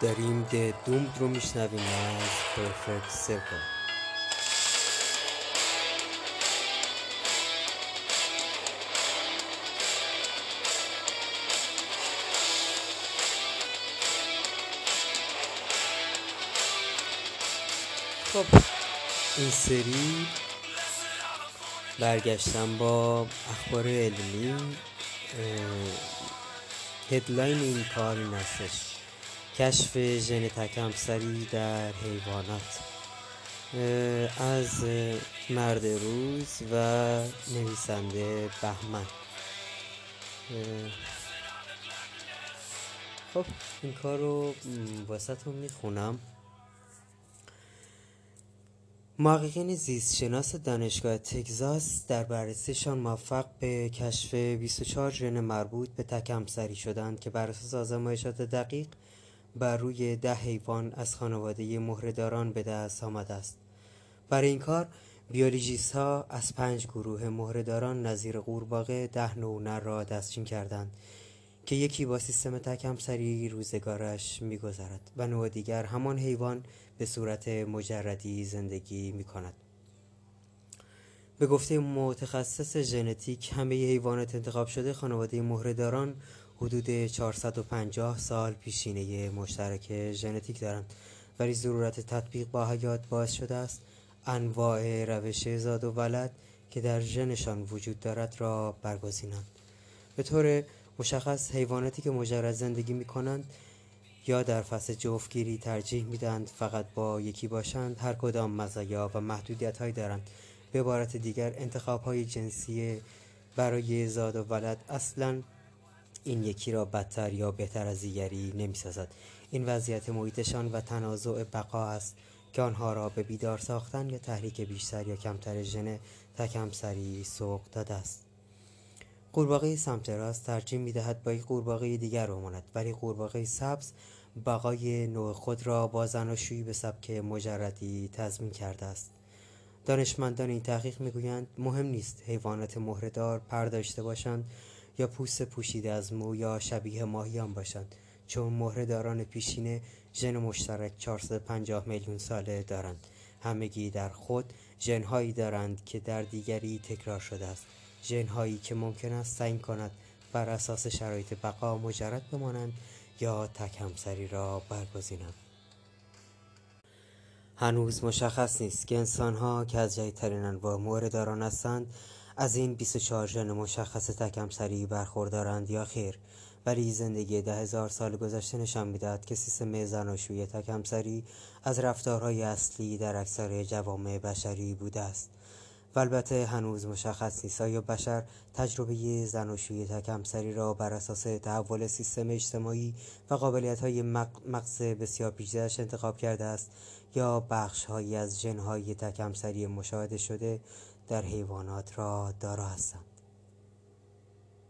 داریم د دومد رو میشنویم از پرفکت سرکل خب این سری برگشتم با اخبار علمی هدلاین این کار این هستش. کشف ژن تکمسری در حیوانات. از مرد روز و نویسنده بهمن. خب این کار رو واسه می‌خونم. محققین زیستشناس دانشگاه تگزاس در بررسیشان موفق به کشف 24 ژن مربوط به تکمسری شدند که بر اساس آزمایشات دقیق بر روی ده حیوان از خانواده مهرهداران به دست آمده است برای این کار بیولوژیست ها از پنج گروه مهرهداران نظیر قورباغه ده نوع را دستچین کردند که یکی با سیستم تکمسری روزگارش میگذرد و نوع دیگر همان حیوان به صورت مجردی زندگی می کند. به گفته متخصص ژنتیک همه حیوانات انتخاب شده خانواده مهرهداران حدود 450 سال پیشینه مشترک ژنتیک دارند. ولی ضرورت تطبیق با حیات باعث شده است انواع روش زاد و ولد که در ژنشان وجود دارد را برگزینند. به طور مشخص حیواناتی که مجرد زندگی می کنند یا در فصل جفتگیری ترجیح می‌دهند فقط با یکی باشند هر کدام مزایا و محدودیت هایی دارند. به عبارت دیگر انتخاب های جنسی برای زاد و ولد اصلا این یکی را بدتر یا بهتر از دیگری نمی‌سازد. این وضعیت محیطشان و تنازع بقا است که آنها را به بیدار ساختن یا تحریک بیشتر یا کمتر ژن تکمسری سوق داده است. قورباغه سمت راست ترجیح می‌دهد با یک قورباغه دیگر بماند ولی قورباغه سبز بقای نوع خود را با زناشویی به سبک مجردی تضمین کرده است. دانشمندان این تحقیق می‌گویند مهم نیست حیوانات مهرهدار پر داشته باشند یا پوست پوشیده از مو یا شبیه ماهیان باشند چون مهرهداران پیشینه ژن مشترک 450 میلیون ساله دارند. همگی در خود ژنهایی دارند که در دیگری تکرار شده است. ژنهایی که ممکن است تعیین کند بر اساس شرایط بقا مجرد بمانند یا تک همسری را برگزینند. هنوز مشخص نیست که انسانها که از جدیدترین انواع مورداران هستند از این 24 ژن مشخص تک همسری برخوردارند یا خیر. ولی زندگی ده هزار سال گذشته نشان می‌دهد که سیستم زناشویی تک همسری از رفتارهای اصلی در اکثر جوامع بشری بوده است. و البته هنوز مشخص نیست. آیا بشر تجربه زناشویی تکمسری را بر اساس تحول سیستم اجتماعی و قابلیت های مغز بسیار پیچیدهاش انتخاب کرده است یا بخش هایی از ژنهای تکمسری مشاهده شده در حیوانات را دارا هستند؟